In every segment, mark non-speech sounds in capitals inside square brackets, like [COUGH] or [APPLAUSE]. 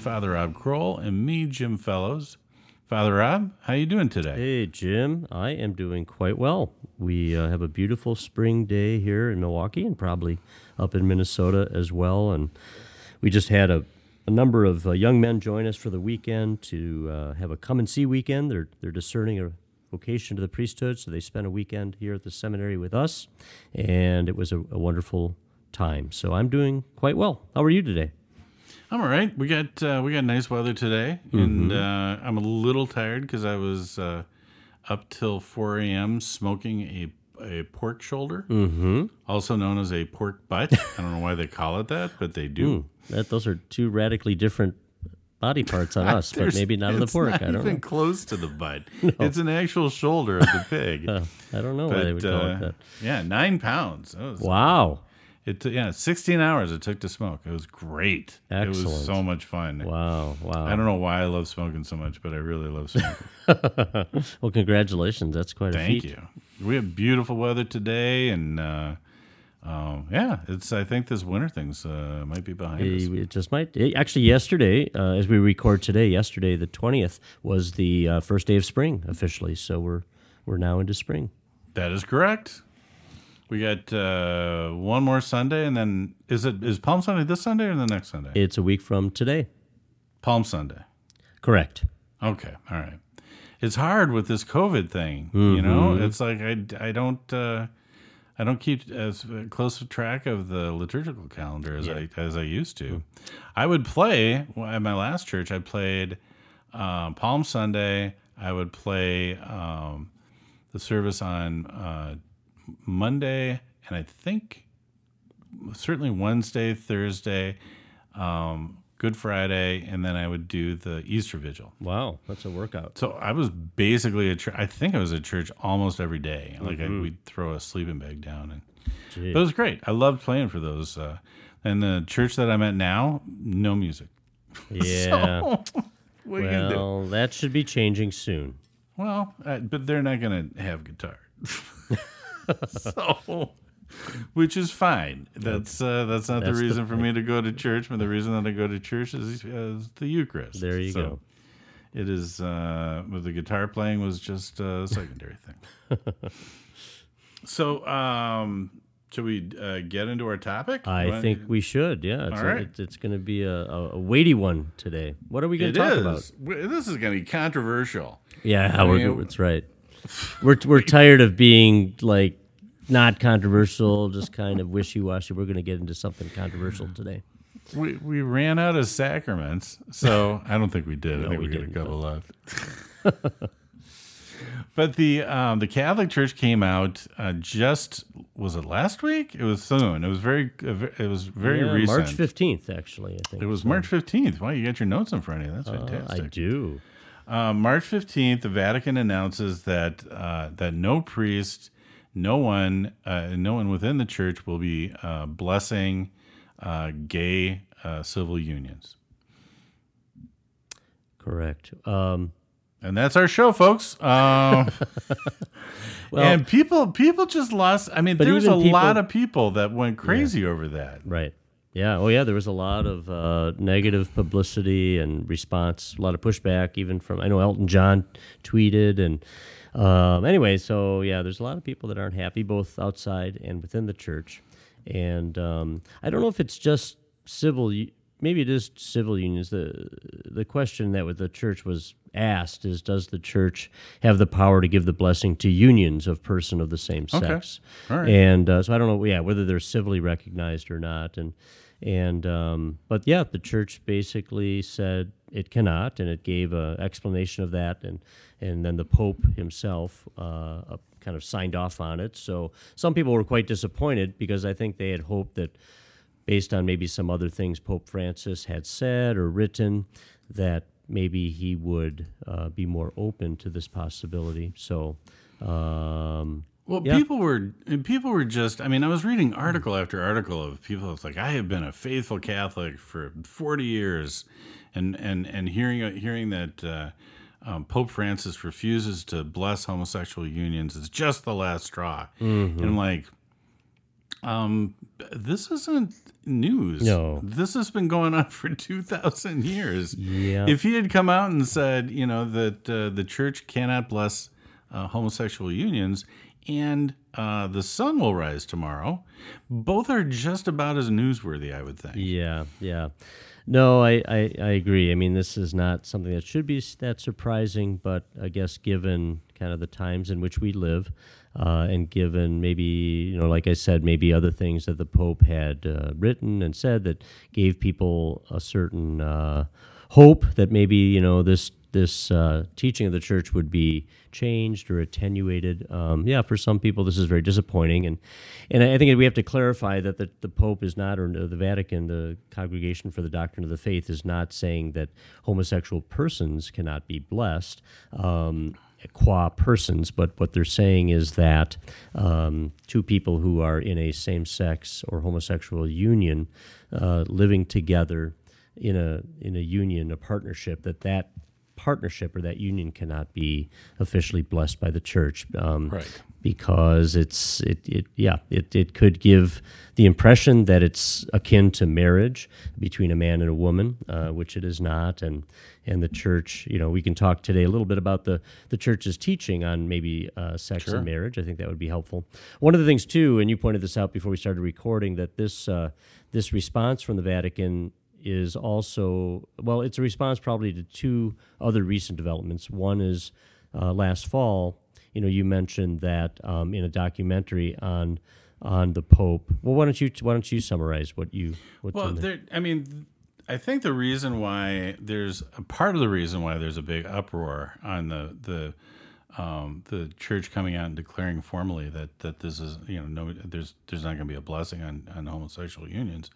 Father Rob Kroll and me, Jim Fellows. Father Rob, how you doing today? Hey, Jim. I am doing quite well. We uh, have a beautiful spring day here in Milwaukee and probably up in Minnesota as well. And we just had a, a number of uh, young men join us for the weekend to uh, have a come and see weekend. They're, they're discerning a vocation to the priesthood, so they spent a weekend here at the seminary with us, and it was a, a wonderful time. So I'm doing quite well. How are you today? I'm all right. We got uh, we got nice weather today, and uh, I'm a little tired because I was uh, up till 4 a.m. smoking a a pork shoulder, mm-hmm. also known as a pork butt. I don't know why they call it that, but they do. That those are two radically different body parts on [LAUGHS] us, but maybe not on the pork. I don't even know. close to the butt. [LAUGHS] It's an actual shoulder of the pig. [LAUGHS] Uh, I don't know why they would But, call uh, it that. yeah, nine pounds. Wow. It took yeah, 16 hours it took to smoke. It was great. It was so much fun. Wow. Wow. I don't know why I love smoking so much, but I really love [LAUGHS] smoking. well, congratulations. That's quite a feat. Thank you. We have beautiful weather today, and uh, um, yeah, it's. I think this winter things uh, might be behind us. It, it just might. eh, Actually, yesterday, uh, as we record today, yesterday the twentieth was the uh, first day of spring officially. So we're we're now into spring. That is correct. We got uh, one more Sunday, and then is it is Palm Sunday this Sunday or the next Sunday? It's a week from today. Palm Sunday. Correct. Okay, all right. It's hard with this COVID thing, you know. It's like I, I don't uh, I don't keep as close a track of the liturgical calendar as I as I used to. I would play well, at my last church. I played um, Palm Sunday. I would play um, the service on uh, Monday, and I think certainly Wednesday, Thursday, um, Good Friday, and then I would do the Easter Vigil. Wow, that's a workout. So I was basically at church. I think I was at church almost every day. Like I, we'd throw a sleeping bag down, and Gee. it was great. I loved playing for those. Uh, and the church that I'm at now, no music. [LAUGHS] Yeah. What are you gonna well, that should be changing soon. Well, uh, but they're not gonna have guitar, [LAUGHS] [LAUGHS] so which is fine. That's uh, that's not That's the the reason for me to go to church. But the reason that I go to church is, is the Eucharist. There you So go. It is. Uh, but the guitar playing was just a secondary thing. [LAUGHS] so, um, should we uh, get into our topic? I think we should. Yeah, it's, All right. it's, it's going to be a, a, weighty one today. What are we going to talk is. about? This is going to be controversial. Yeah, we're, mean, that's right. We're we're tired of being like not controversial, just kind of wishy washy. We're going to get into something controversial today. We we ran out of sacraments, so [LAUGHS] I don't think we did. I think we we, got a couple left. [LAUGHS] but the um, the Catholic Church came out uh, just was it last week? It was soon. It was very uh, it was very Yeah, recent. March fifteenth, actually. I think It was March fifteenth. Wow, you got your notes in front of you. That's Uh, I fantastic. do. Uh, March fifteenth, the Vatican announces that uh, that no priest, no one, uh, no one within the church will be uh, blessing uh, gay uh, civil unions. Correct. Um, And that's our show, folks. Uh, [LAUGHS] well, and people, people just lost. I mean, there was a people- lot of people that went crazy over that. right. Yeah. Oh, yeah. There was a lot of uh, negative publicity and response. A lot of pushback, even from I know Elton John tweeted and. Um, anyway, so yeah, there's a lot of people that aren't happy, both outside and within the church. And um, I don't know if it's just civil. Maybe it is civil unions. the The question that with the church was asked is, does the church have the power to give the blessing to unions of person of the same sex? okay. All right. And uh, so I don't know, yeah, whether they're civilly recognized or not. And and um, but yeah, the church basically said it cannot, and it gave an explanation of that, and and then the Pope himself uh, uh, kind of signed off on it. So some people were quite disappointed because I think they had hoped that, based on maybe some other things Pope Francis had said or written, that maybe he would uh, be more open to this possibility. So. Um, Well, Yeah. people were people were just. I mean, I was reading article after article of people. It's like I have been a faithful Catholic for forty years, and and and hearing hearing that uh, um, Pope Francis refuses to bless homosexual unions is just the last straw. And I'm like, Um, this isn't news. No. this has been going on for [LAUGHS] two thousand years. Yeah. If he had come out and said, you know, that uh, the church cannot bless uh, homosexual unions and uh, the sun will rise tomorrow, both are just about as newsworthy, I would think. Yeah, yeah. No, I, I, I agree. I mean, this is not something that should be that surprising, but I guess given kind of the times in which we live, uh, and given maybe, you know, like I said, maybe other things that the Pope had uh, written and said that gave people a certain uh, hope that maybe, you know, this this uh, teaching of the church would be changed or attenuated. Um, yeah, for some people, this is very disappointing, and and I think we have to clarify that the, the Pope is not, or the Vatican, the Congregation for the Doctrine of the Faith, is not saying that homosexual persons cannot be blessed. Um, qua persons, but what they're saying is that um, two people who are in a same-sex or homosexual union, uh, living together in a in a union, a partnership, that that partnership or that union cannot be officially blessed by the church. Um, Right. Because it's it, it yeah it, it could give the impression that it's akin to marriage between a man and a woman, uh, which it is not, and and the church you know we can talk today a little bit about the the church's teaching on maybe uh, sex Sure. and marriage. I think that would be helpful. One of the things too, and you pointed this out before we started recording, that this uh, this response from the Vatican is also well, it's a response probably to two other recent developments. One is uh, last fall. You know, you mentioned that um, in a documentary on on the Pope. Well, why don't you why don't you summarize what you what's Well, there? there. I mean, I think the reason why there's a part of the reason why there's a big uproar on the the um, the church coming out and declaring formally that that this is you know no there's there's not going to be a blessing on on homosexual unions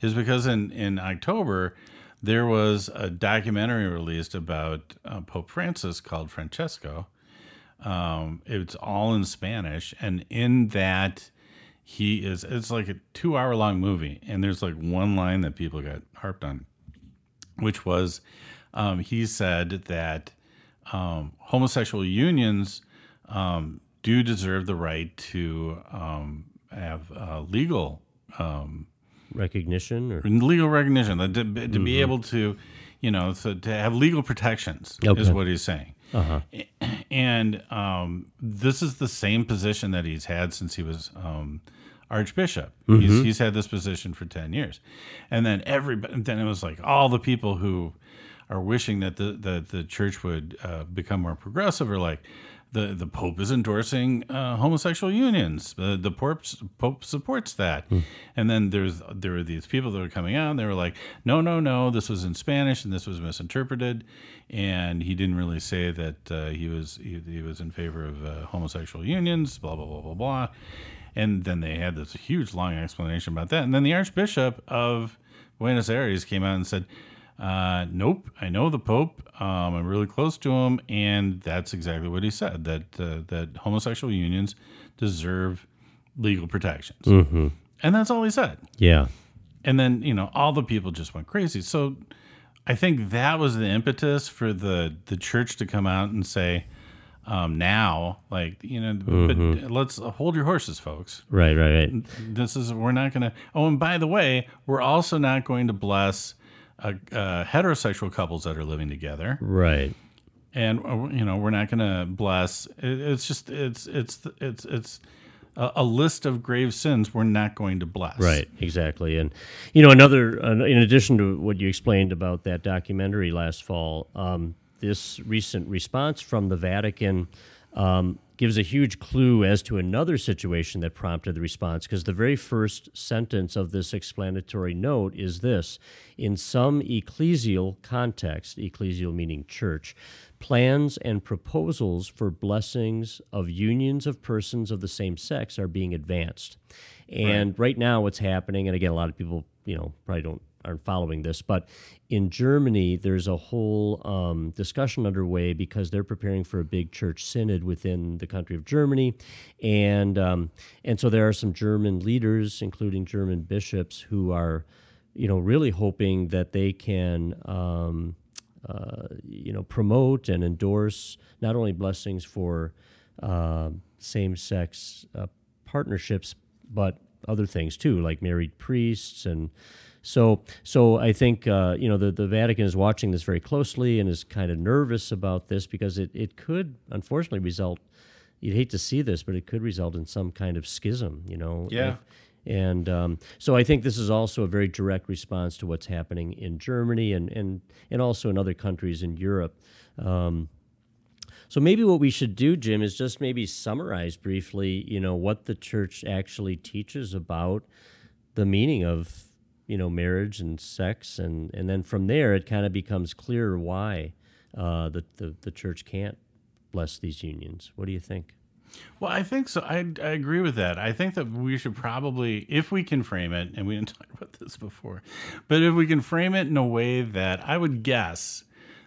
is because in in October there was a documentary released about uh, Pope Francis called Francesco. Um, it's all in Spanish, and in that he is it's like a two hour long movie and there's like one line that people got harped on which was um, he said that um, homosexual unions um, do deserve the right to um, have uh, legal um, Recognition or? Legal recognition to, to be able to you know so to have legal protections is what he's saying. Uh-huh. and um, this is the same position that he's had since he was um, archbishop. He's, he's had this position for ten years, and then every then it was like all the people who are wishing that the that the church would uh, become more progressive or like. The, the Pope is endorsing uh, homosexual unions. The the Pope, Pope supports that, and then there's there were these people that were coming out. and They were like, no, no, no, this was in Spanish and this was misinterpreted, and he didn't really say that uh, he was he, he was in favor of uh, homosexual unions. Blah blah blah blah blah, and then they had this huge long explanation about that. And then the Archbishop of Buenos Aires came out and said, uh, "Nope, I know the Pope. Um, I'm really close to him, and that's exactly what he said. That uh, that homosexual unions deserve legal protections, and that's all he said. yeah And then you know all the people just went crazy. So I think that was the impetus for the the church to come out and say." Um, now, like you know, but let's hold your horses, folks right right right this is we're not going to oh and by the way we're also not going to bless uh, uh, heterosexual couples that are living together. Right. And uh, you know we're not going to bless it's just it's it's it's it's a, list of grave sins we're not going to bless. Right, exactly. And, you know, another, in addition to what you explained about that documentary last fall, um, this recent response from the Vatican um, gives a huge clue as to another situation that prompted the response. Because the very first sentence of this explanatory note is this In some ecclesial context, ecclesial meaning church, plans and proposals for blessings of unions of persons of the same sex are being advanced. And right, now, what's happening, and again, a lot of people, you know, probably don't aren't following this, but in Germany, there's a whole um, discussion underway because they're preparing for a big church synod within the country of Germany, and um, and so there are some German leaders, including German bishops, who are, you know, really hoping that they can. Um, uh, you know, promote and endorse not only blessings for uh, same-sex uh, partnerships, but other things too, like married priests and. So, so I think uh, you know the, the Vatican is watching this very closely and is kind of nervous about this because it, it could unfortunately result. You'd hate to see this, but it could result in some kind of schism. You know, Yeah. if- and um, so I think this is also a very direct response to what's happening in Germany and, and, and also in other countries in Europe. Um, so maybe what we should do, Jim, is just maybe summarize briefly, you know, what the church actually teaches about the meaning of, you know, marriage and sex, and, and then from there it kind of becomes clear why uh, the, the the church can't bless these unions. What do you think? Well, I think so. I, I agree with that. I think that we should probably, if we can frame it, and we didn't [LAUGHS] talk about this before, but if we can frame it in a way that I would guess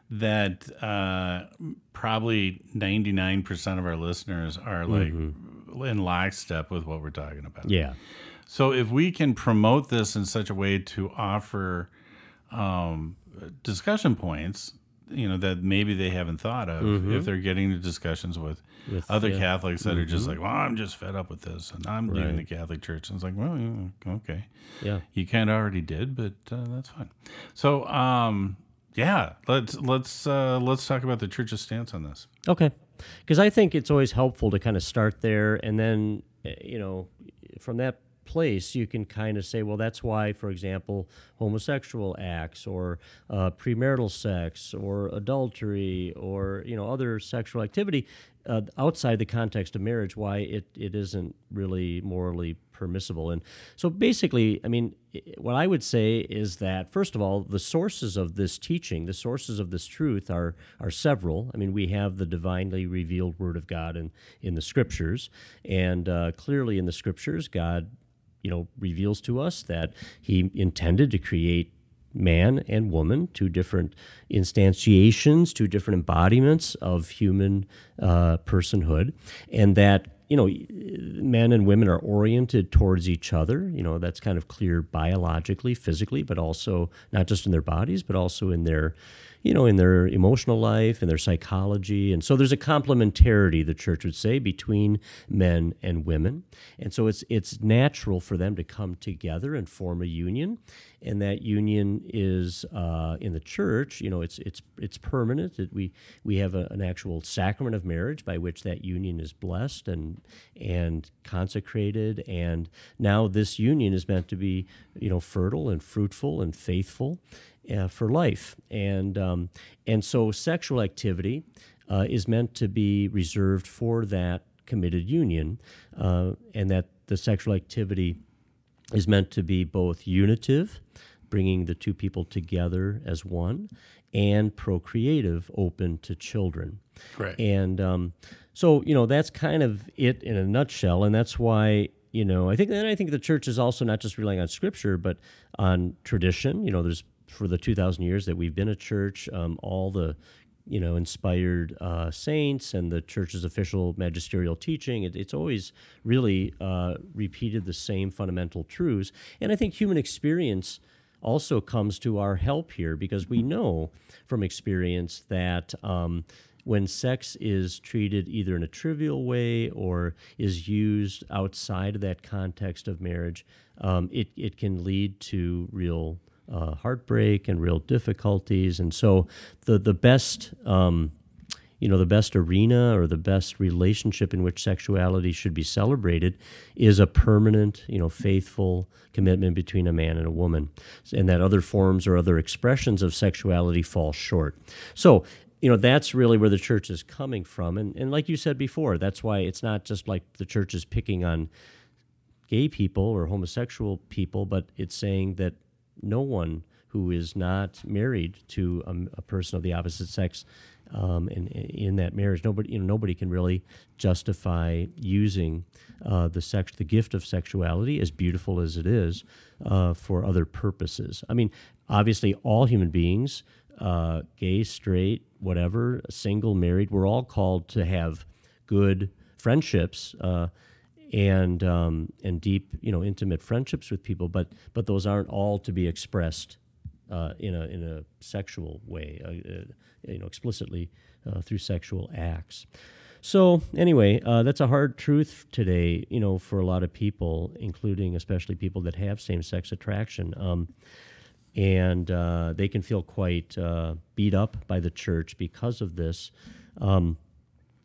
that uh, probably 99% of our listeners are like in lockstep with what we're talking about. Yeah. So if we can promote this in such a way to offer um, discussion points, you know that maybe they haven't thought of if they're getting into discussions with, With- other yeah. Catholics that are just like, well, I'm just fed up with this, and I'm leaving the Catholic Church. And it's like, well, yeah, okay, Yeah. you kind of already did, but uh, that's fine. So, um, yeah, let's let's uh, let's talk about the Church's stance on this. Okay. Because I think it's always helpful to kind of start there and then, eh, you know, from that place, you can kind of say, well, that's why, for example, homosexual acts or uh, premarital sex or adultery or, you know, other sexual activity uh, outside the context of marriage, why it, it isn't really morally permissible. And so basically, I mean, what I would say is that, first of all, the sources of this teaching, the sources of this truth are, are several. I mean, we have the divinely revealed Word of God in, in the Scriptures. And uh, clearly in the Scriptures, God, you know, reveals to us that He intended to create man and woman, two different instantiations, two different embodiments of human uh, personhood, and that you know men and women are oriented towards each other. You know that's kind of clear biologically, physically, but also not just in their bodies, but also in their you know, in their emotional life and their psychology. And so there's a complementarity, the church would say, between men and women. And so it's it's natural for them to come together and form a union. And that union is uh, in the church, you know, it's it's it's permanent. It, we we have a, an actual sacrament of marriage by which that union is blessed and and consecrated. And now this union is meant to be, you know, fertile and fruitful and faithful uh, for life. And, um, and so sexual activity uh, is meant to be reserved for that committed union, uh, and that the sexual activity is meant to be both unitive, bringing the two people together as one, and procreative, open to children. Right. And um, so, you know, that's kind of it in a nutshell. And that's why, you know, I think, and I think the church is also not just relying on scripture, but on tradition. You know, there's for the 2,000 years that we've been a church, um, all the, you know, inspired uh, saints and the church's official magisterial teaching, it, it's always really uh, repeated the same fundamental truths. And I think human experience also comes to our help here because we know from experience that um, when sex is treated either in a trivial way or is used outside of that context of marriage, um, it, it can lead to real uh, heartbreak and real difficulties. And so the, the best. Um, you know, the best arena or the best relationship in which sexuality should be celebrated is a permanent, you know, faithful commitment between a man and a woman. And that other forms or other expressions of sexuality fall short. So, you know, that's really where the church is coming from. And, and like you said before, that's why it's not just like the church is picking on gay people or homosexual people, but it's saying that no one who is not married to a, a person of the opposite sex um, in, in that marriage, nobody you know nobody can really justify using uh, the sex the gift of sexuality, as beautiful as it is, uh, for other purposes. I mean, obviously, all human beings, uh, gay, straight, whatever, single, married, we're all called to have good friendships. And um, and deep, you know, intimate friendships with people, but but those aren't all to be expressed uh, in a in a sexual way, uh, uh, you know, explicitly uh, through sexual acts. So anyway, uh, that's a hard truth today, you know, for a lot of people, including especially people that have same-sex attraction, um, and uh, they can feel quite beat up by the church because of this. Um,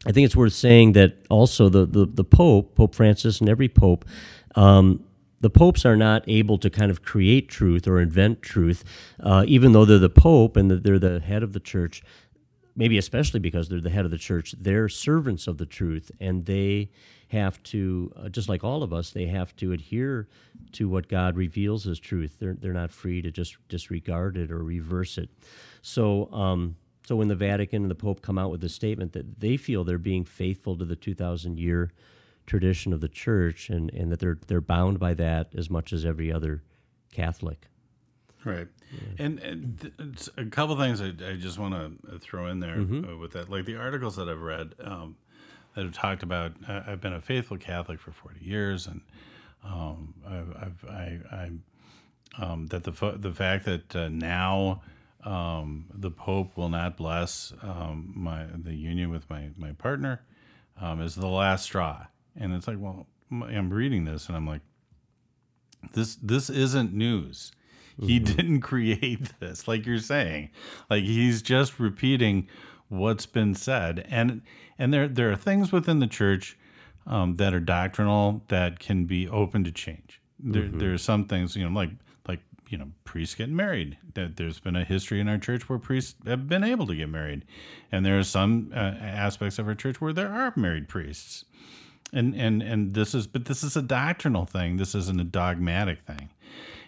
I think it's worth saying that also the, the, the Pope, Pope Francis, and every Pope, um, the popes are not able to kind of create truth or invent truth, uh, even though they're the Pope and they're the head of the church maybe especially because they're the head of the church, they're servants of the truth, and they have to, uh, just like all of us, they have to adhere to what God reveals as truth. They're they're not free to just disregard it or reverse it. So. Um, so when the Vatican and the Pope come out with a statement that they feel they're being faithful to the 2,000 year tradition of the Church and, and that they're they're bound by that as much as every other Catholic. Right. Yeah. And, and a couple things I, I just want to throw in there mm-hmm. Uh, with that. Like the articles that I've read um, that have talked about, I, have been a faithful Catholic for 40 years, and um, I've, I've, I, I um, that the, the fact that uh, now um, the Pope will not bless um, my the union with my, my partner um, is the last straw. And it's like, well, I'm reading this and I'm like, this this isn't news he mm-hmm. didn't [LAUGHS] create this, like you're saying. Like he's just repeating what's been said, and and there there are things within the church um, that are doctrinal that can be open to change. There mm-hmm. there are some things you know like you know priests getting married. That there's been a history in our church where priests have been able to get married, and there are some uh, aspects of our church where there are married priests. And and and this is but this is a doctrinal thing. This isn't a dogmatic thing.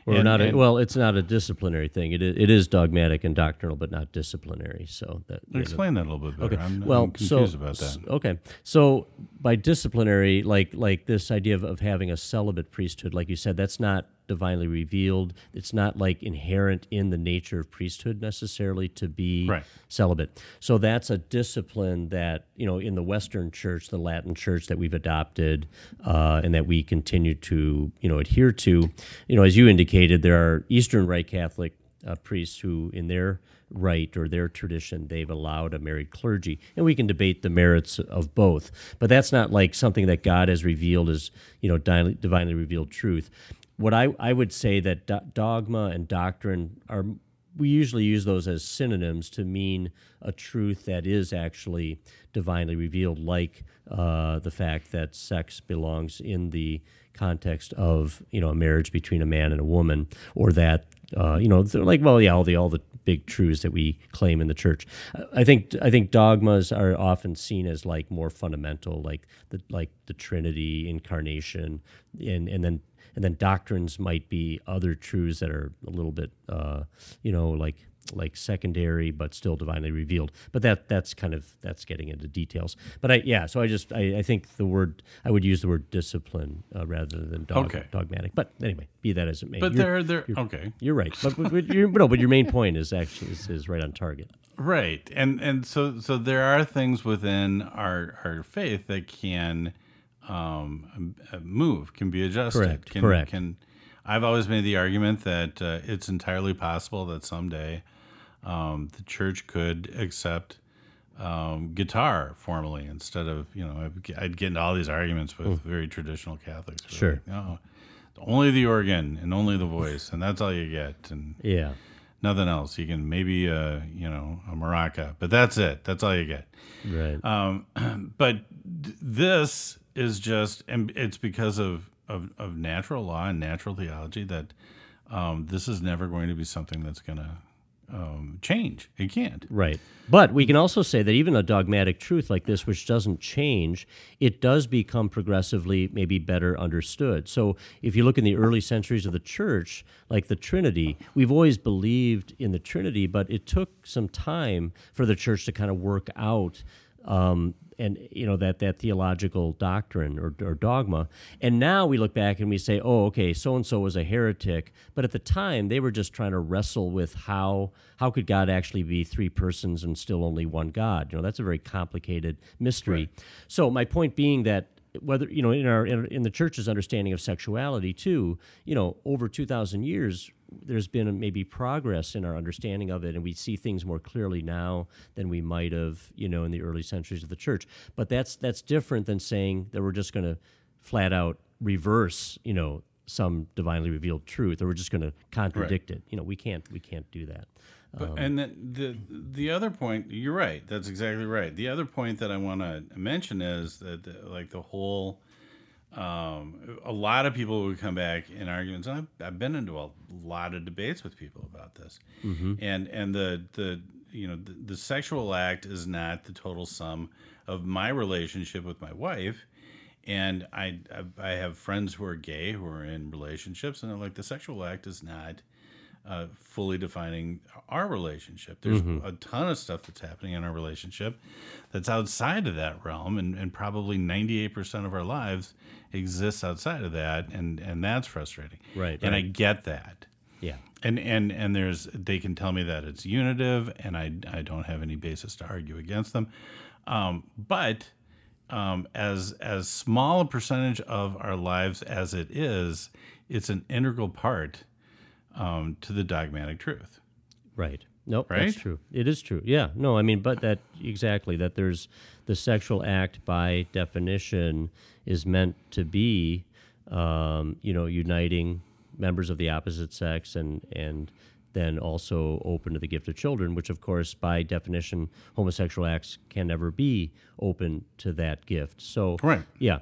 Or and, not a, and, well, it's not a disciplinary thing. It is, it is dogmatic and doctrinal, but not disciplinary. So that explain know. that a little bit better. Okay. I'm, well, I'm confused so, about that. Okay, so by disciplinary, like like this idea of, of having a celibate priesthood, like you said, that's not divinely revealed. It's not like inherent in the nature of priesthood necessarily to be right. celibate. So that's a discipline that, you know, in the Western church, the Latin church that we've adopted uh, and that we continue to, you know, adhere to. You know, as you indicated, there are Eastern Rite Catholic uh, priests who, in their right or their tradition, they've allowed a married clergy. And we can debate the merits of both. But that's not like something that God has revealed as, you know, divinely revealed truth what I, I would say that do- dogma and doctrine are we usually use those as synonyms to mean a truth that is actually divinely revealed, like uh, the fact that sex belongs in the context of you know a marriage between a man and a woman, or that uh, you know like well yeah all the all the big truths that we claim in the church. I think I think dogmas are often seen as like more fundamental, like the like the Trinity, incarnation, and and then and then doctrines might be other truths that are a little bit, uh, you know, like like secondary but still divinely revealed. But that that's kind of that's getting into details. But I yeah, so I just I, I think the word I would use the word discipline uh, rather than dog, okay. dogmatic. But anyway, be that as it may. But they're they're okay. You're right. But, but, but no, but your main point is actually is, is right on target. Right, and and so so there are things within our our faith that can um, move, can be adjusted. Correct. Can, Correct. Can I've always made the argument that uh, it's entirely possible that someday um, the church could accept um, guitar formally instead of you know I'd get into all these arguments with mm. very traditional Catholics. Sure. Like, oh, only the organ and only the voice, and that's all you get. And yeah, nothing else. You can maybe uh, you know a maraca, but that's it. That's all you get. Right. Um, [CLEARS THROAT] but this is just, and it's because of, of, of natural law and natural theology that um, this is never going to be something that's going to um, change. It can't. Right. But we can also say that even a dogmatic truth like this, which doesn't change, it does become progressively maybe better understood. So if you look in the early centuries of the church, like the Trinity, we've always believed in the Trinity, but it took some time for the church to kind of work out um, and you know that that theological doctrine or, or, dogma. And now we look back and we say oh okay so and so was a heretic. But at the time they were just trying to wrestle with how how could god actually be three persons and still only one god? You know that's a very complicated mystery. Right. so my point being that whether you know in our in, in the church's understanding of sexuality too you know over 2000 years there's been maybe progress in our understanding of it, and we see things more clearly now than we might have, you know, in the early centuries of the church. But that's that's different than saying that we're just going to flat out reverse, you know, some divinely revealed truth, or we're just going to contradict right. it. You know, we can't we can't do that. But, um, and the, the the other point, you're right. That's exactly right. The other point that I want to mention is that, like the whole um, a lot of people would come back in arguments. And I've, I've been into a lot of debates with people about this, mm-hmm. and and the the you know the, the, sexual act is not the total sum of my relationship with my wife. And I I have friends who are gay who are in relationships, and they're like the sexual act is not uh, fully defining our relationship. There's mm-hmm. a ton of stuff that's happening in our relationship that's outside of that realm, and, and probably 98% of our lives exists outside of that, and, and that's frustrating. Right. And right. I get that. Yeah. And, and and there's they can tell me that it's unitive, and I, I don't have any basis to argue against them. Um, but um, as as small a percentage of our lives as it is, it's an integral part um, to the dogmatic truth. Right. Nope, right? that's true. It is true. Yeah. No, I mean, but that exactly that there's the sexual act by definition is meant to be, um, you know, uniting members of the opposite sex and and then also open to the gift of children, which of course by definition homosexual acts can never be open to that gift. So right. yeah.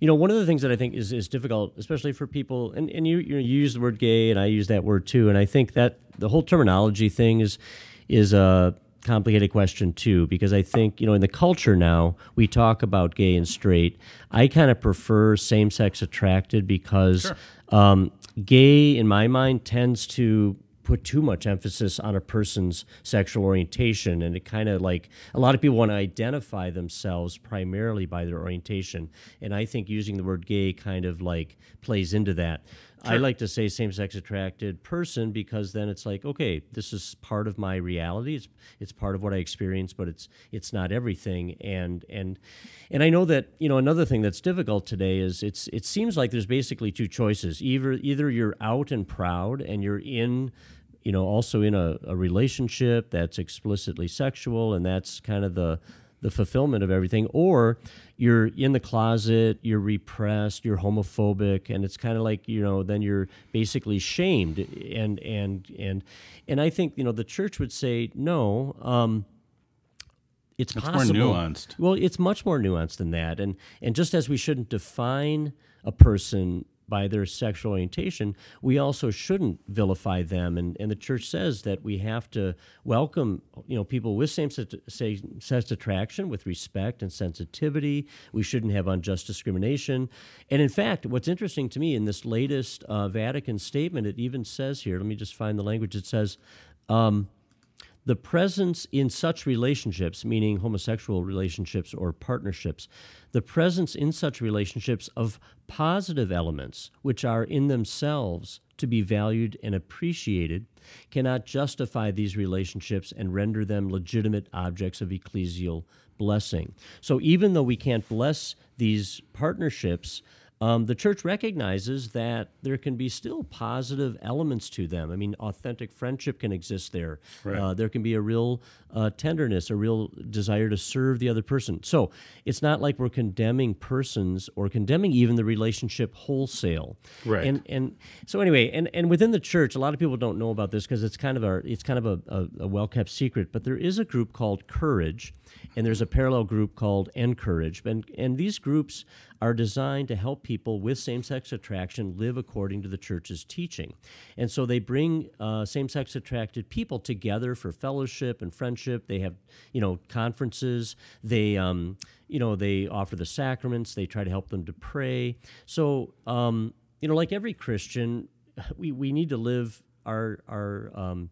You know, one of the things that I think is, is difficult, especially for people, and, and you, you, use the word gay, and I use that word too, and I think that the whole terminology thing is is a complicated question too, because I think you know in the culture now we talk about gay and straight. I kind of prefer same sex attracted because sure. um, gay, in my mind, tends to put too much emphasis on a person's sexual orientation and it kind of like a lot of people want to identify themselves primarily by their orientation and i think using the word gay kind of like plays into that sure. i like to say same-sex attracted person because then it's like okay this is part of my reality. It's it's part of what i experience but it's it's not everything. And and and i know that you know another thing that's difficult today is it's it seems like there's basically two choices. Either either you're out and proud and you're in you know, also in a, a relationship that's explicitly sexual, and that's kind of the the fulfillment of everything, or you're in the closet, you're repressed, you're homophobic, and it's kind of like you know, then you're basically shamed, and and and and I think you know the church would say no. Um, it's, it's possible. more nuanced. Well, it's much more nuanced than that, and and just as we shouldn't define a person by their sexual orientation, we also shouldn't vilify them. And, and the church says that we have to welcome, you know, people with same-sex attraction with respect and sensitivity. We shouldn't have unjust discrimination. And in fact, what's interesting to me in this latest uh, Vatican statement, it even says here, let me just find the language, it says, um, the presence in such relationships, meaning homosexual relationships or partnerships, the presence in such relationships of positive elements, which are in themselves to be valued and appreciated, cannot justify these relationships and render them legitimate objects of ecclesial blessing. So even though we can't bless these partnerships, um, the church recognizes that there can be still positive elements to them. I mean, authentic friendship can exist there. Right. Uh, there can be a real uh, tenderness, a real desire to serve the other person. So it's not like we're condemning persons or condemning even the relationship wholesale. Right. And and so anyway, and, and within the church, a lot of people don't know about this because it's kind of a it's kind of a, a, a well kept secret. But there is a group called Courage, and there's a parallel group called Encourage, and and these groups are designed to help people with same sex attraction live according to the church's teaching. And so they bring uh, same sex attracted people together for fellowship and friendship. They have, you know, conferences. They, um, you know, they offer the sacraments. They try to help them to pray. So, um, you know, like every Christian, we, we need to live our, our, um,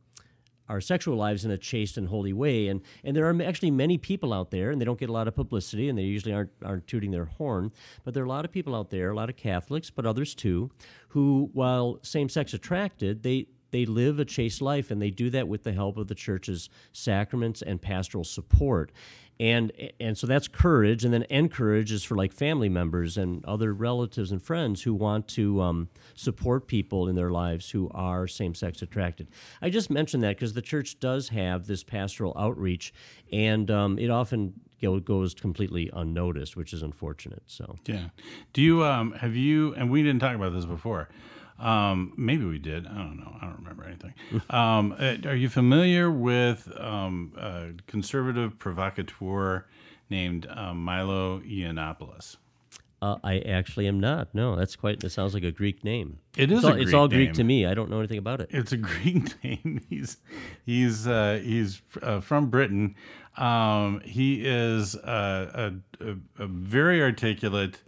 our sexual lives in a chaste and holy way. And and there are actually many people out there, and they don't get a lot of publicity, and they usually aren't aren't tooting their horn. But there are a lot of people out there, a lot of Catholics, but others too, who, while same sex attracted, they they live a chaste life, and they do that with the help of the church's sacraments and pastoral support. And and so that's courage, and then encourage is for like family members and other relatives and friends who want to um, support people in their lives who are same sex attracted. I just mentioned that because the church does have this pastoral outreach, and um, it often go- goes completely unnoticed, which is unfortunate. So Yeah. Do you um have you and we didn't talk about this before. Um, maybe we did. I don't know. I don't remember anything. [LAUGHS] um, uh, are you familiar with um, a conservative provocateur named um, Milo Yiannopoulos? uh, I actually am not. No, that's quite. It sounds like a Greek name. It is It's a all, it's Greek all Greek to me. I don't know anything about it. It's a [LAUGHS] Greek name. He's he's uh, he's uh, from Britain. Um, he is uh, a, a, a very articulate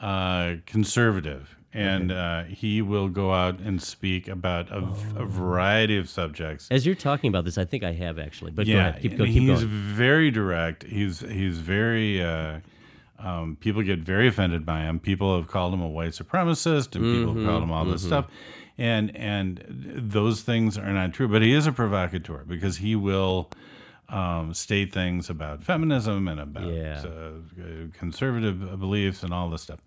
uh, conservative, and uh, he will go out and speak about a, a variety of subjects. As you're talking about this, I think I have actually. But go Yeah, ahead. Keep, go, keep he's going. very direct. He's he's very. Uh, um, people get very offended by him. People have called him a white supremacist, and people have called him all this stuff, and and those things are not true. But he is a provocateur because he will um, state things about feminism and about Yeah. uh, conservative beliefs and all this stuff.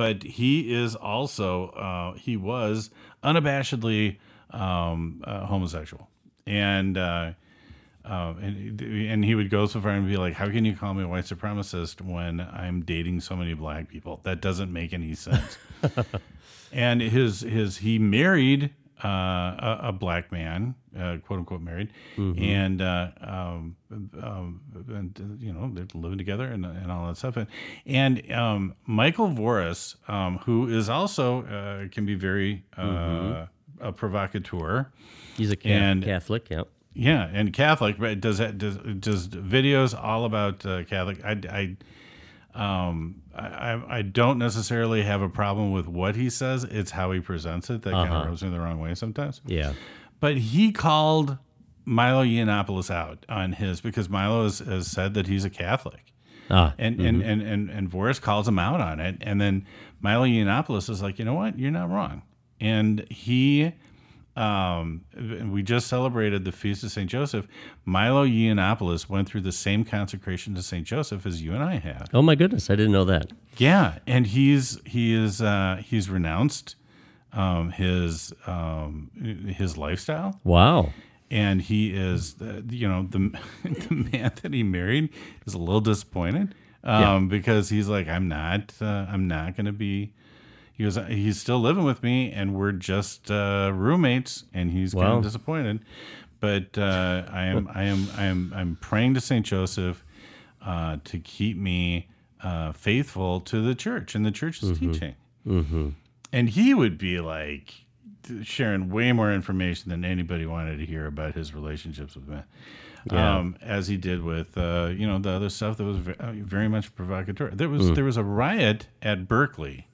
But he is also uh, he was unabashedly um, uh, homosexual, and. Uh, uh, and, and he would go so far and be like, "How can you call me a white supremacist when I'm dating so many black people? That doesn't make any sense." [LAUGHS] and his his he married uh, a, a black man, uh, quote unquote married, and uh, um, um, and you know they're living together and, and all that stuff. And, and um, Michael Voris, um, who is also uh, can be very uh, a provocateur. He's a ca- and- Catholic. Yep. Yeah, and Catholic, but does that does does videos all about uh, Catholic? I, I, um, I, I don't necessarily have a problem with what he says. It's how he presents it that kind of rubs me the wrong way sometimes. Yeah. But he called Milo Yiannopoulos out on his because Milo has, has said that he's a Catholic. Ah. And, and, and, and, and Voris calls him out on it. And then Milo Yiannopoulos is like, you know what? You're not wrong. And he, um, we just celebrated the Feast of St. Joseph. Milo Yiannopoulos went through the same consecration to St. Joseph as you and I have. oh my goodness, I didn't know that. Yeah. And he's, he is, uh, he's renounced, um, his, um, his lifestyle Wow. and he is the, you know the [LAUGHS] the man that he married is a little disappointed um, because he's like I'm not uh, I'm not going to be he was he's still living with me and we're just uh, roommates and he's kind of disappointed. But uh, I am I am I am I'm praying to Saint Joseph uh, to keep me uh, faithful to the church and the church's teaching. And he would be like sharing way more information than anybody wanted to hear about his relationships with men Yeah. um, as he did with uh, you know the other stuff that was ve- uh, very much provocateur. There was there was a riot at berkeley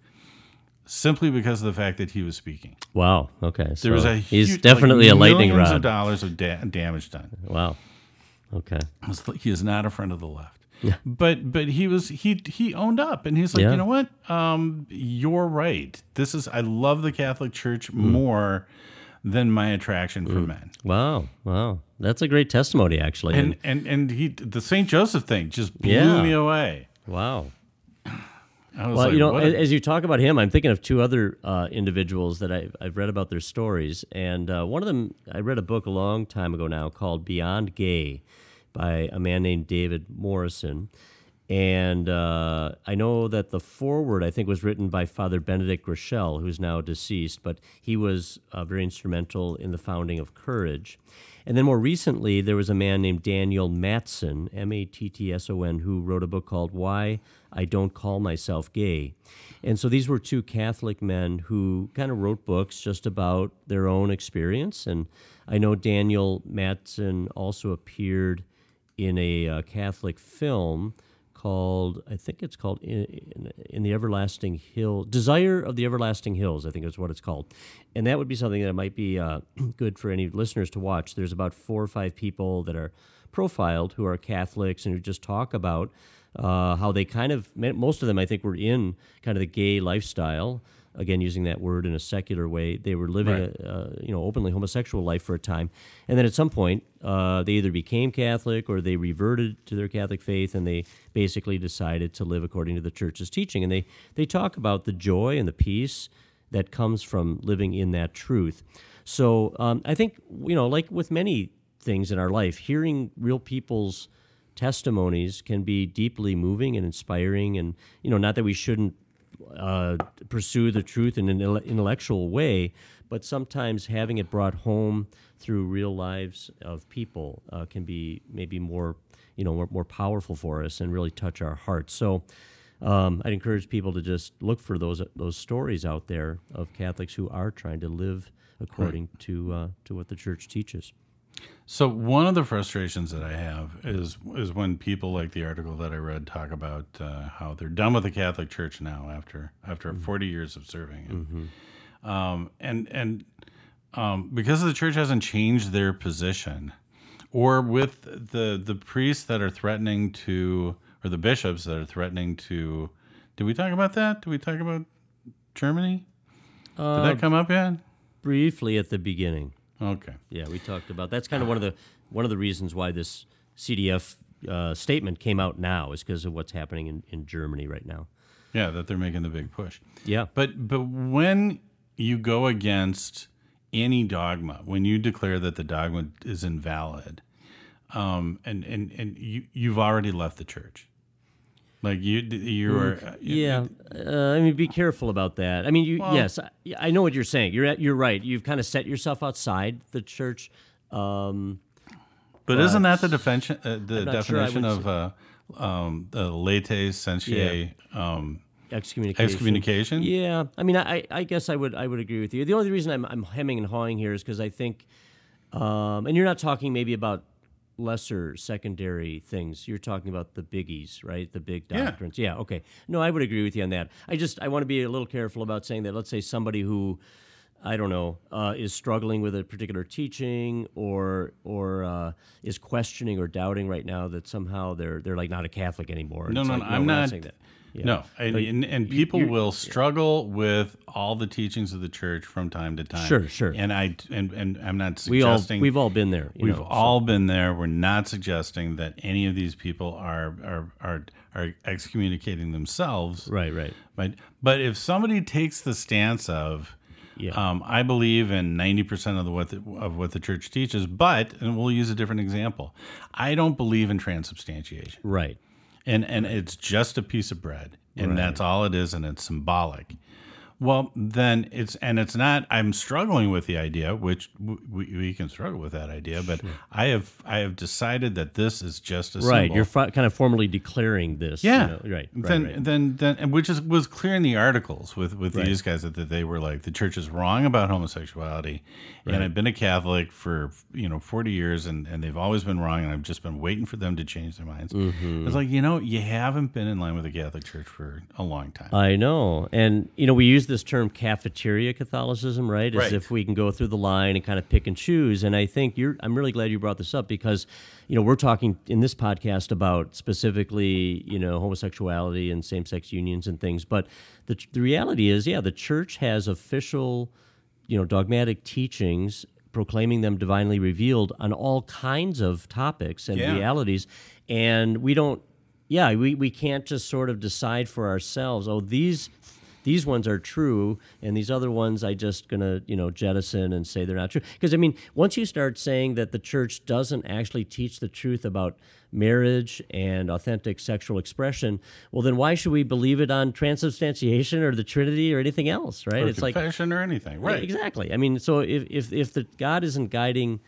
simply because of the fact that he was speaking Wow. Okay. So there was a he's huge- definitely like a lightning millions rod. of dollars of da- damage done Wow. Okay. he is not a friend of the left. Yeah. But but he was he he owned up and he's like, Yeah. you know what? Um, you're right. This is I love the Catholic Church Hmm. more than my attraction for men. Wow. Wow. That's a great testimony, actually. And and and he the Saint Joseph thing just blew Yeah. me away. wow. Well, like, you know, what as you talk about him, I'm thinking of two other uh, individuals that I've, I've read about their stories. And uh, one of them, I read a book a long time ago now called Beyond Gay by a man named David Morrison. And uh, I know that the foreword, I think, was written by Father Benedict Groeschel, who's now deceased, but he was uh, very instrumental in the founding of Courage. And then more recently, there was a man named Daniel Mattson, M A T T S O N, who wrote a book called Why I Don't Call Myself Gay. And so these were two Catholic men who kind of wrote books just about their own experience. And I know Daniel Mattson also appeared in a uh, Catholic film called I think it's called in, in, in the Everlasting Hill Desire of the Everlasting Hills I think is what it's called. And that would be something that might be uh, [CLEARS THROAT] good for any listeners to watch. There's about four or five people that are profiled who are Catholics and who just talk about uh, how they kind of most of them I think were in kind of the gay lifestyle again using that word in a secular way. They were living Right. a, uh, you know openly homosexual life for a time, and then at some point uh, they either became Catholic or they reverted to their Catholic faith, and they basically decided to live according to the Church's teaching. And they they talk about the joy and the peace that comes from living in that truth. So um, I think you know, like with many things in our life, hearing real people's testimonies can be deeply moving and inspiring. And you know, not that we shouldn't uh, pursue the truth in an intellectual way, but sometimes having it brought home through real lives of people uh, can be maybe more, you know, more, more powerful for us and really touch our hearts. So. Um, I'd encourage people to just look for those those stories out there of Catholics who are trying to live according to uh, to what the Church teaches. So one of the frustrations that I have is is when people like the article that I read talk about uh, how they're done with the Catholic Church now after after 40 years of serving, and um, and, and um, because the church hasn't changed their position, or with the the priests that are threatening to, or the bishops that are threatening to, did we talk about that? Did we talk about Germany? Did that come up yet? Briefly at the beginning, Okay. yeah, we talked about that's kind of one of the one of the reasons why this CDF uh, statement came out now is because of what's happening in, in Germany right now. Yeah, that they're making the big push. Yeah, But but when you go against any dogma, when you declare that the dogma is invalid, um, and and and you you've already left the church, like you you are yeah. Uh, I mean, be careful about that. I mean, you yes, I, I know what you're saying. You're at, you're right. You've kind of set yourself outside the church. Um, But isn't that the definition uh, the not sure definition of uh, um, the latae sententiae um, excommunication. excommunication? Yeah, I mean, I, I guess I would I would agree with you. The only reason I'm I'm hemming and hawing here is because I think, um, and you're not talking maybe about lesser secondary things. You're talking about the biggies, right? The big doctrines. Yeah. yeah. Okay. No, I would agree with you on that. I just I want to be a little careful about saying that. Let's say somebody who I don't know, uh, is struggling with a particular teaching or or uh, is questioning or doubting right now that somehow they're they're like not a Catholic anymore. No, no, like, no, I'm not- saying that. Yeah. No, and, and, and people will struggle with all the teachings of the church from time to time. Sure, sure. And I and, and I'm not suggesting We all we've all been there. You We've know, so- all been there. We're not suggesting that any of these people are are are, are excommunicating themselves. right, right. But but if somebody takes the stance of Yeah. um, I believe in ninety percent of the what the, of what the church teaches, but and we'll use a different example. I don't believe in transubstantiation, Right. And and it's just a piece of bread, and that's all it is, and it's symbolic. Well, then it's and it's not. I'm struggling with the idea, which w- we, we can struggle with that idea, but I have I have decided that this is just a Right. symbol. You're kind of formally declaring this. you Yeah. know, Right. Right. then, right. then, then, and which is was clear in the articles with with these guys that, that they were like the church is wrong about homosexuality, and I've been a Catholic for you know forty years, and and they've always been wrong, and I've just been waiting for them to change their minds. Mm-hmm. It's like you know you haven't been in line with the Catholic Church for a long time. I know. And, you know, we use this term cafeteria Catholicism, right? As Right. if we can go through the line and kind of pick and choose. And I think you're, I'm really glad you brought this up because, you know, we're talking in this podcast about specifically, you know, homosexuality and same sex unions and things. But the, the reality is, yeah, the church has official, you know, dogmatic teachings proclaiming them divinely revealed on all kinds of topics and Yeah. realities. And we don't yeah, we, we can't just sort of decide for ourselves, oh, these these ones are true and these other ones I just gonna, you know, jettison and say they're not true. Because I mean, once you start saying that the church doesn't actually teach the truth about marriage and authentic sexual expression, well then why should we believe it on transubstantiation or the Trinity or anything else, right? or it's like confession or anything, right? Exactly. I mean, so if if if the God isn't guiding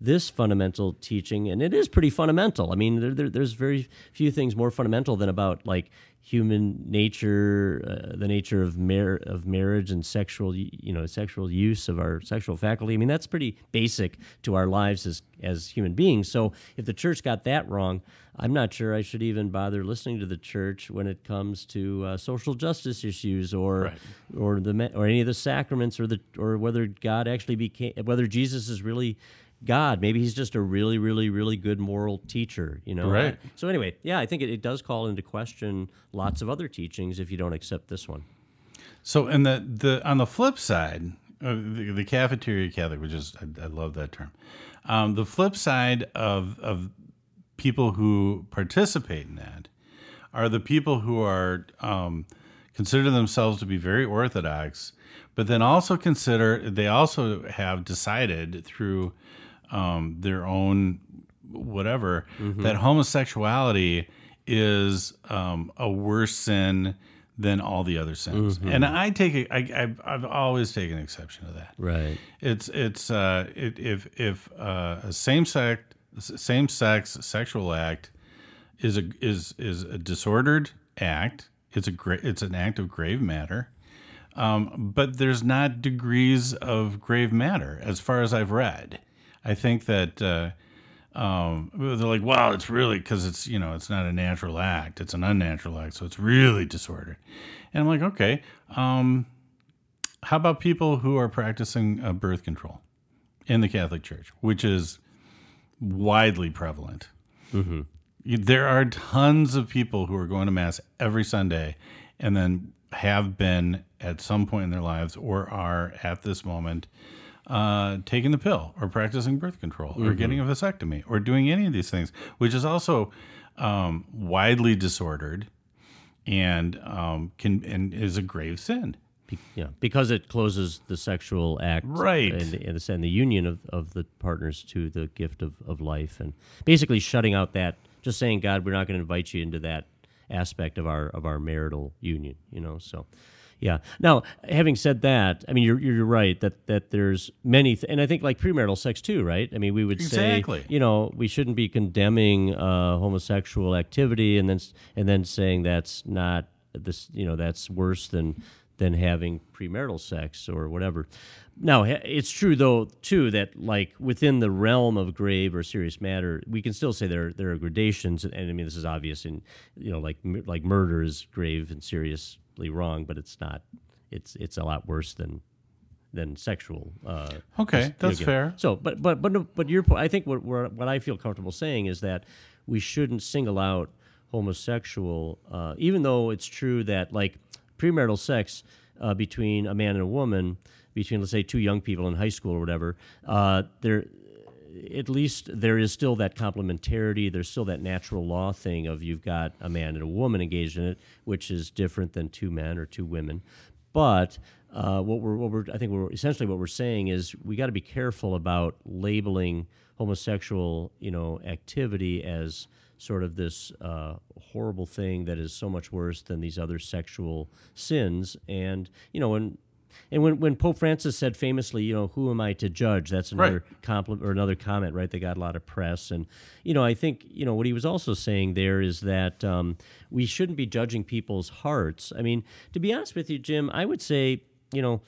this fundamental teaching, and it is pretty fundamental. I mean, there, there, there's very few things more fundamental than about like human nature, uh, the nature of mar- of marriage and sexual, you know, sexual use of our sexual faculty. I mean, that's pretty basic to our lives as as human beings. So if the church got that wrong, I'm not sure I should even bother listening to the church when it comes to uh, social justice issues or Right. or the or any of the sacraments or the or whether God actually became whether Jesus is really God. Maybe he's just a really really really good moral teacher, you know. Right. So anyway, yeah, I think it, it does call into question lots of other teachings if you don't accept this one. So, and the the on the flip side, uh, the, the cafeteria Catholic, which is I, I love that term. Um, the flip side of of people who participate in that are the people who are um, consider themselves to be very orthodox, but then also consider they also have decided through um, their own whatever that homosexuality is um, a worse sin than all the other sins. And I take it. I, I've, I've always taken exception to that. Right. It's it's uh, it, if if uh, a same sex same sex sexual act is a is is a disordered act. It's a great it's an act of grave matter. Um, but there's not degrees of grave matter as far as I've read. I think that uh, um, they're like, wow, it's really because it's you know it's not a natural act; it's an unnatural act, so it's really disordered. And I'm like, okay, um, how about people who are practicing uh, birth control in the Catholic Church, which is widely prevalent? You- There are tons of people who are going to mass every Sunday, and then have been at some point in their lives or are at this moment uh, taking the pill or practicing birth control or getting a vasectomy or doing any of these things, which is also um, widely disordered and um, can and is a grave sin. Be- yeah, because it closes the sexual act, Right. and, and, the, and the union of, of the partners to the gift of, of life, and basically shutting out that, just saying, God, we're not going to invite you into that aspect of our of our marital union, you know. So, yeah. Now, having said that, I mean, you're you're right that that there's many, th- and I think like premarital sex too, right? I mean, we would Exactly. say, you know, we shouldn't be condemning uh, homosexual activity, and then and then saying that's not this, you know, that's worse than than having premarital sex or whatever. Now, it's true though too that like within the realm of grave or serious matter, we can still say there there are gradations, and, I mean this is obvious in you know like like murder is grave and seriously wrong, but it's not. It's it's a lot worse than than sexual. Uh, Okay, know, that's again. fair. So, but but but no- but your point, I think what what I feel comfortable saying is that we shouldn't single out homosexual, uh, even though it's true that like premarital sex uh, between a man and a woman, between let's say two young people in high school or whatever, uh, there at least there is still that complementarity. There's still that natural law thing of you've got a man and a woman engaged in it, which is different than two men or two women. But uh, what we're, what we're, I think we're essentially what we're saying is we got to be careful about labeling homosexual, you know, activity as sort of this uh, horrible thing that is so much worse than these other sexual sins. And you know, when and when, when Pope Francis said famously, you know, who am I to judge? That's another compliment or another comment, right? They got a lot of press. And, you know, I think, you know, what he was also saying there is that um, we shouldn't be judging people's hearts. I mean, to be honest with you, Jim, I would say, you know,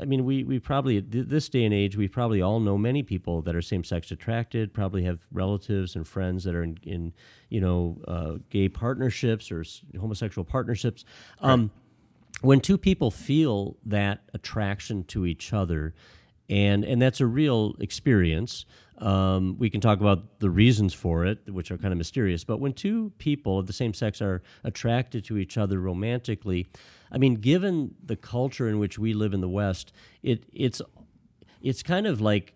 I mean, we, we probably, th- this day and age, we probably all know many people that are same sex attracted, probably have relatives and friends that are in, in you know, uh, gay partnerships or homosexual partnerships. Um, when two people feel that attraction to each other, and and that's a real experience. Um, we can talk about the reasons for it, which are kind of mysterious. But when two people of the same sex are attracted to each other romantically, I mean, given the culture in which we live in the West, it it's it's kind of like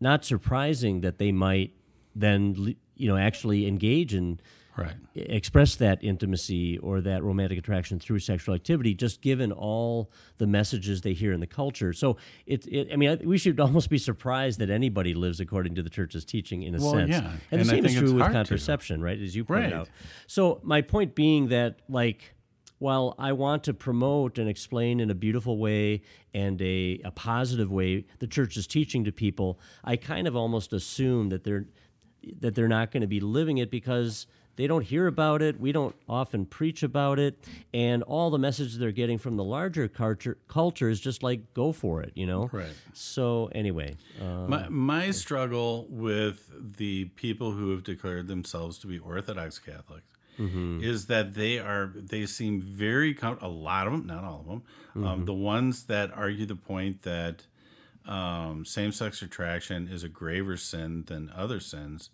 not surprising that they might then you know actually engage in Right. express that intimacy or that romantic attraction through sexual activity just given all the messages they hear in the culture so it, it i mean I, we should almost be surprised that anybody lives according to the church's teaching in a Well, sense yeah. and, And the same is true with hard to. contraception right as you pointed Right. out so my point being that like while I want to promote and explain in a beautiful way and a, a positive way the church's teaching to people, I kind of almost assume that they're that they're not going to be living it because they don't hear about it. We don't often preach about it, and all the message they're getting from the larger culture culture is just like go for it, you know. Right. So anyway, uh, My, my struggle with the people who have declared themselves to be Orthodox Catholics is that they are they seem very com- a lot of them, not all of them, um, the ones that argue the point that um, same-sex attraction is a graver sin than other sins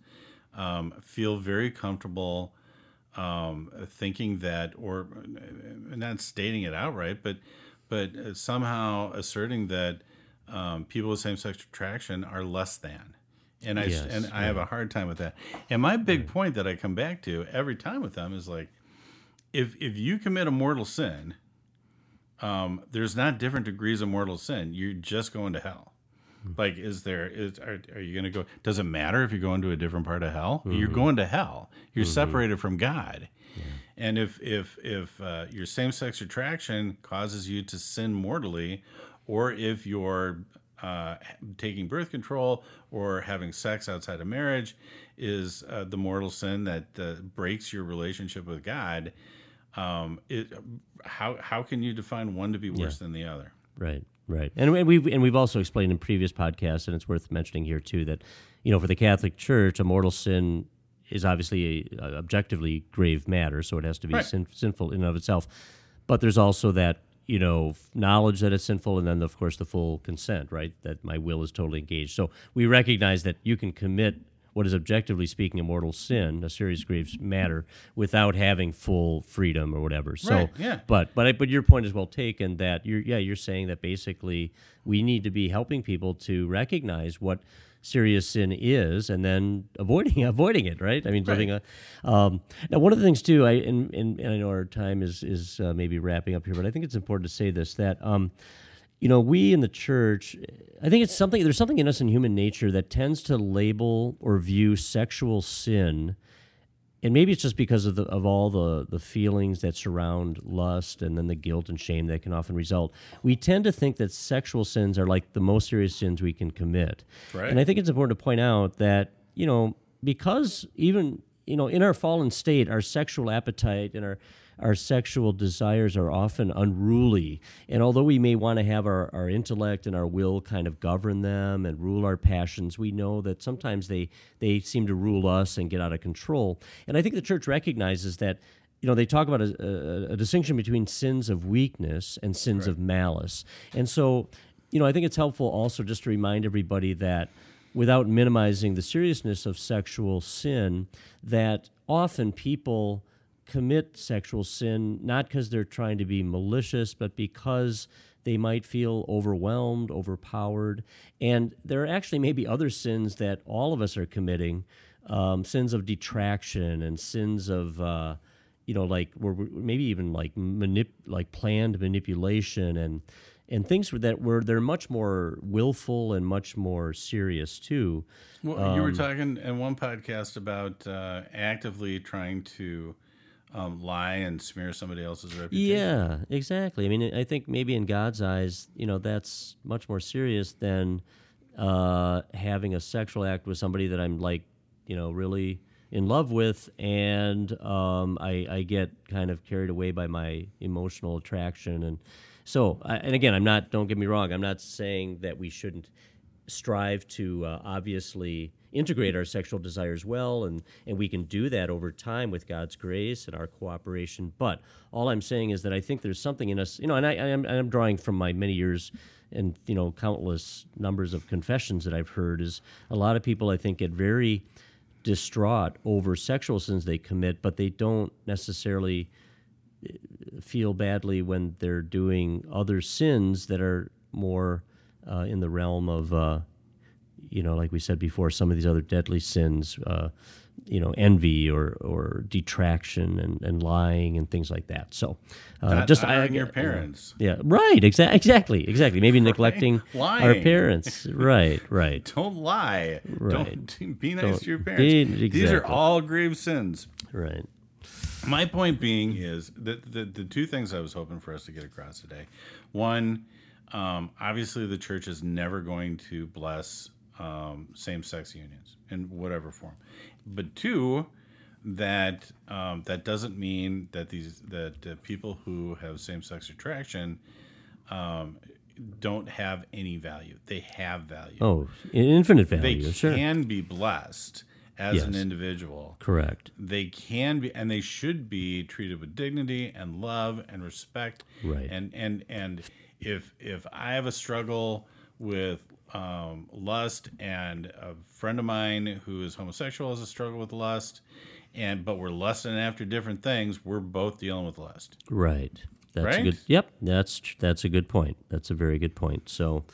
um, feel very comfortable um, thinking that, or not stating it outright, but but somehow asserting that um, people with same-sex attraction are less than. And I Yes, and I have a hard time with that. And my big point that I come back to every time with them is like, if if you commit a mortal sin, um, there's not different degrees of mortal sin. You're just going to hell. Like, is there is are, are you going to go? Does it matter if you're going to a different part of hell? You're going to hell. You're separated from God. And if if if uh, your same sex attraction causes you to sin mortally, or if you're uh, taking birth control or having sex outside of marriage is uh, the mortal sin that uh, breaks your relationship with God. Um, it, how how can you define one to be worse than the other? Right, right, and we- we've and we've also explained in previous podcasts, and it's worth mentioning here too that you know for the Catholic Church, a mortal sin is obviously a, a objectively grave matter, so it has to be Right. sin, sinful in and of itself. But there's also that you know knowledge that it's sinful, and then of course the full consent, right? That my will is totally engaged. So we recognize that you can commit what is objectively speaking a mortal sin, a serious grave matter, without having full freedom or whatever. So Right, yeah. but but I, but your point is well taken that you're yeah you're saying that basically we need to be helping people to recognize what serious sin is and then avoiding [LAUGHS] avoiding it right I mean living a um, now one of the things too I and, and, and I know our time is is uh, maybe wrapping up here but I think it's important to say this that um, you know we in the church I think it's something there's something in us in human nature that tends to label or view sexual sin and maybe it's just because of the, of all the the feelings that surround lust and then the guilt and shame that can often result. We tend to think that sexual sins are like the most serious sins we can commit. Right. And I think it's important to point out that you know because even you know in our fallen state, our sexual appetite and our our sexual desires are often unruly. And although we may want to have our, our intellect and our will kind of govern them and rule our passions, we know that sometimes they, they seem to rule us and get out of control. And I think the church recognizes that you know, they talk about a, a, a distinction between sins of weakness and sins of malice. And so, you know, I think it's helpful also just to remind everybody that without minimizing the seriousness of sexual sin, that often people commit sexual sin not because they're trying to be malicious, but because they might feel overwhelmed, overpowered. And there are actually maybe other sins that all of us are committing um, sins of detraction and sins of. Uh, you know, like where we- maybe even like manip, like planned manipulation and and things that were they're much more willful and much more serious too. Well, you were talking in one podcast about uh, actively trying to um, lie and smear somebody else's reputation. Yeah, exactly. I mean, I think maybe in God's eyes, you know, that's much more serious than uh, having a sexual act with somebody that I'm like, you know, really in love with, and um, I, I get kind of carried away by my emotional attraction, and so, I, and again, I'm not. Don't get me wrong. I'm not saying that we shouldn't strive to uh, obviously integrate our sexual desires well and and we can do that over time with God's grace and our cooperation. But all I'm saying is that I think there's something in us you know and I, I am I'm drawing from my many years and you know countless numbers of confessions that I've heard is a lot of people I think get very distraught over sexual sins they commit but they don't necessarily feel badly when they're doing other sins that are more uh, in the realm of, uh, you know, like we said before, some of these other deadly sins, uh, you know, envy or or detraction and, and lying and things like that. So, uh, just honoring I, your parents. yeah, right, exa- exactly, exactly. Maybe [LAUGHS] neglecting our parents. Right, right, [LAUGHS] Don't lie. Right. Don't [LAUGHS] be nice Don't to your be- parents. These are all grave sins. right. My point being is that the, the two things I was hoping for us to get across today. One, um, obviously, the church is never going to bless um, same sex unions in whatever form. But two, that um, that doesn't mean that these that uh, people who have same sex attraction um, don't have any value. They have value. Oh, infinite they value. sure. can be blessed as an individual Correct. they can be and they should be treated with dignity and love and respect Right. and and and if if i have a struggle with um, lust and a friend of mine who is homosexual has a struggle with lust and but we're lusting after different things, we're both dealing with lust. Right. That's Right? a good. Yep. That's that's a good point. That's a very good point. So,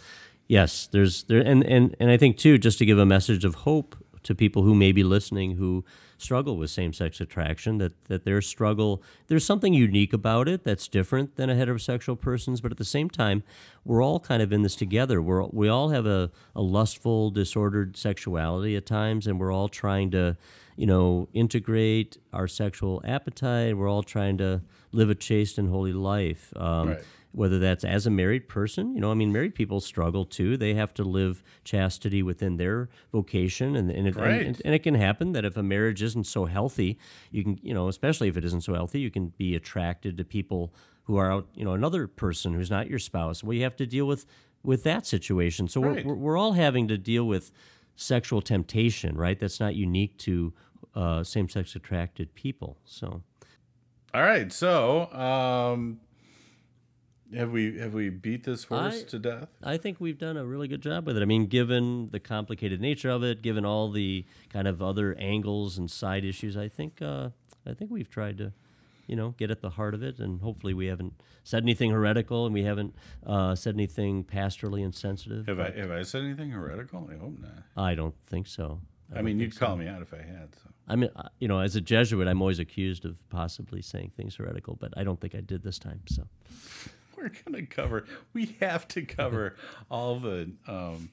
yes, there's there and and and I think too, just to give a message of hope to people who may be listening who struggle with same-sex attraction, that that their struggle there's something unique about it that's different than a heterosexual person's, but at the same time, we're all kind of in this together. We're we all have a, a lustful, disordered sexuality at times, and we're all trying to you know, integrate our sexual appetite. We're all trying to live a chaste and holy life. Um, Right. Whether that's as a married person, you know, I mean, married people struggle too. They have to live chastity within their vocation, and and it, Right. and, and it can happen that if a marriage isn't so healthy, you can, you know, especially if it isn't so healthy, you can be attracted to people who are out, you know, another person who's not your spouse. Well, you have to deal with with that situation. So Right. we're, we're we're all having to deal with sexual temptation, right? That's not unique to uh, same-sex attracted people. So All right, so um, have we have we beat this horse I- to death? I think we've done a really good job with it. I mean, given the complicated nature of it, given all the kind of other angles and side issues, I think uh, I think we've tried to, you know, get at the heart of it, and hopefully we haven't said anything heretical, and we haven't uh, said anything pastorally insensitive. Have I have I said anything heretical? I hope not. I don't think so. I mean, you'd call me out if I had. So. I mean, uh, you know, as a Jesuit, I'm always accused of possibly saying things heretical, but I don't think I did this time. So. We're gonna cover. We have to cover all the um,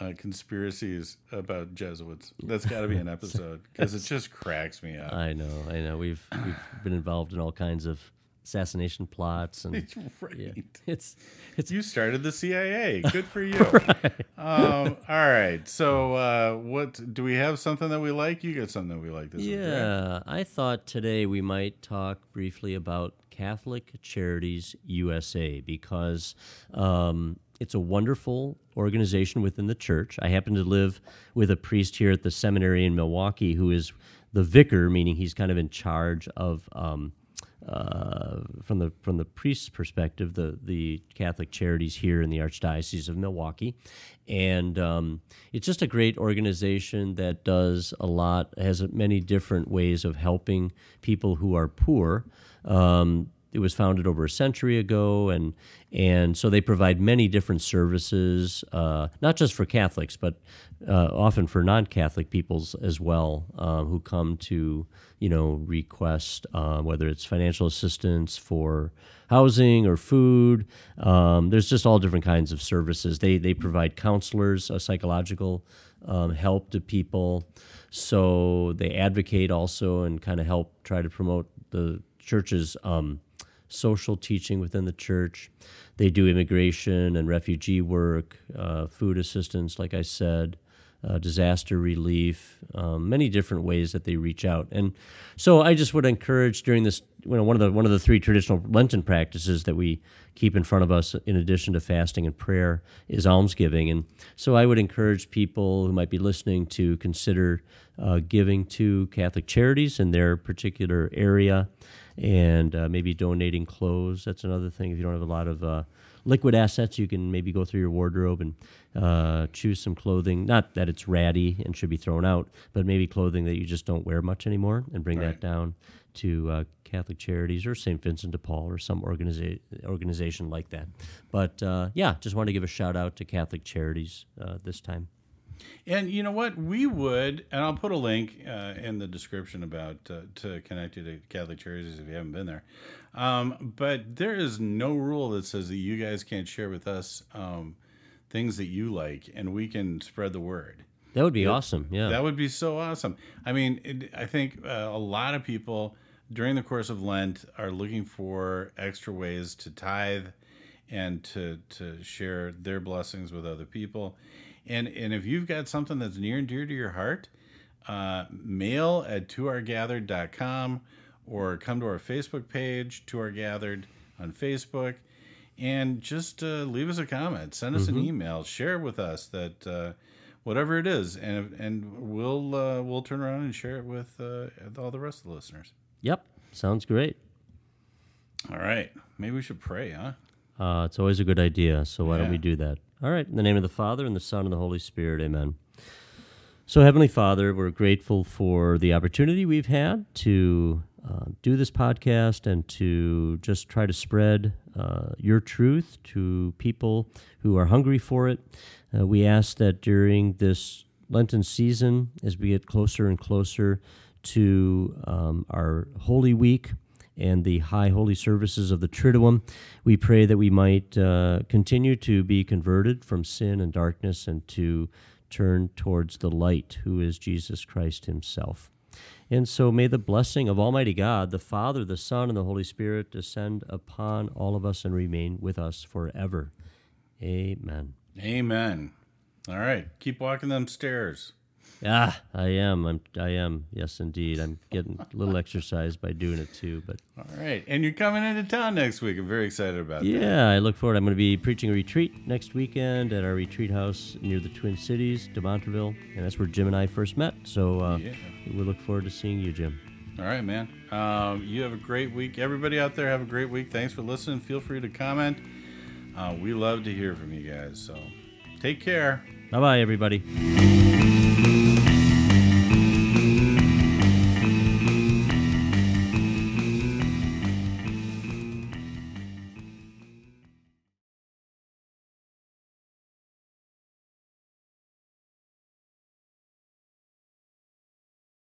uh, conspiracies about Jesuits. That's got to be an episode because it just cracks me up. I know, I know. We've we've been involved in all kinds of assassination plots, and right. yeah, it's it's You started the CIA. Good for you. [LAUGHS] um, all right. So, uh, what do we have? Something that we like? You got something that we like this week? right? yeah. I thought today we might talk briefly about Catholic Charities USA because um, it's a wonderful organization within the church. I happen to live with a priest here at the seminary in Milwaukee who is the vicar, meaning he's kind of in charge of. Um, uh, from the from the priest's perspective, the the Catholic charities here in the Archdiocese of Milwaukee, and um, it's just a great organization that does a lot, has many different ways of helping people who are poor. Um, it was founded over a century ago, and and so they provide many different services, uh, not just for Catholics, but uh, often for non-Catholic peoples as well, um, who come to you know request uh, whether it's financial assistance for housing or food. Um, there's just all different kinds of services. They they provide counselors, uh, psychological um, help to people. So they advocate also and kind of help try to promote the church's um, social teaching within the church. They do immigration and refugee work, uh, food assistance, like I said, uh, disaster relief, um, many different ways that they reach out. And so I just would encourage during this, you know, one of the one of the three traditional Lenten practices that we keep in front of us, in addition to fasting and prayer, is almsgiving. And so I would encourage people who might be listening to consider uh, giving to Catholic charities in their particular area, and uh, maybe donating clothes. That's another thing. If you don't have a lot of uh, liquid assets, you can maybe go through your wardrobe and uh, choose some clothing. Not that it's ratty and should be thrown out, but maybe clothing that you just don't wear much anymore, and bring Right. that down to uh, Catholic Charities or St. Vincent de Paul or some organiza- organization like that. But uh, yeah, just want to give a shout out to Catholic Charities uh, this time. And you know what? We would, and I'll put a link uh, in the description about uh, to connect you to Catholic Charities if you haven't been there. Um, but there is no rule that says that you guys can't share with us um, things that you like, and we can spread the word. That would be awesome. Yeah. That would be so awesome. I mean, it, I think uh, a lot of people during the course of Lent are looking for extra ways to tithe and to to share their blessings with other people. And and if you've got something that's near and dear to your heart, uh, mail at toourgathered.com or come to our Facebook page, To Our Gathered on Facebook, and just uh, leave us a comment, send us an email, share with us that uh, whatever it is, and and we'll uh, we'll turn around and share it with uh, all the rest of the listeners. Yep. Sounds great. All right, maybe we should pray, huh? Uh, it's always a good idea. So why don't we do that? All right. In the name of the Father and the Son and the Holy Spirit. Amen. So, Heavenly Father, we're grateful for the opportunity we've had to uh, do this podcast and to just try to spread uh, your truth to people who are hungry for it. Uh, we ask that during this Lenten season, as we get closer and closer to um, our Holy Week and the high holy services of the Triduum, we pray that we might uh, continue to be converted from sin and darkness and to turn towards the light, who is Jesus Christ Himself. And so may the blessing of Almighty God, the Father, the Son, and the Holy Spirit descend upon all of us and remain with us forever. Amen. Amen. All right. Keep walking them stairs. Ah, I am. I'm. I am. Yes, indeed. I'm getting a little exercise by doing it too. But all right, and you're coming into town next week. I'm very excited about yeah, that. Yeah, I look forward. I'm going to be preaching a retreat next weekend at our retreat house near the Twin Cities, Demontreville, and that's where Jim and I first met. So uh, yeah. we look forward to seeing you, Jim. All right, man. Um, you have a great week. Everybody out there, have a great week. Thanks for listening. Feel free to comment. Uh, we love to hear from you guys. So take care. Bye bye, everybody.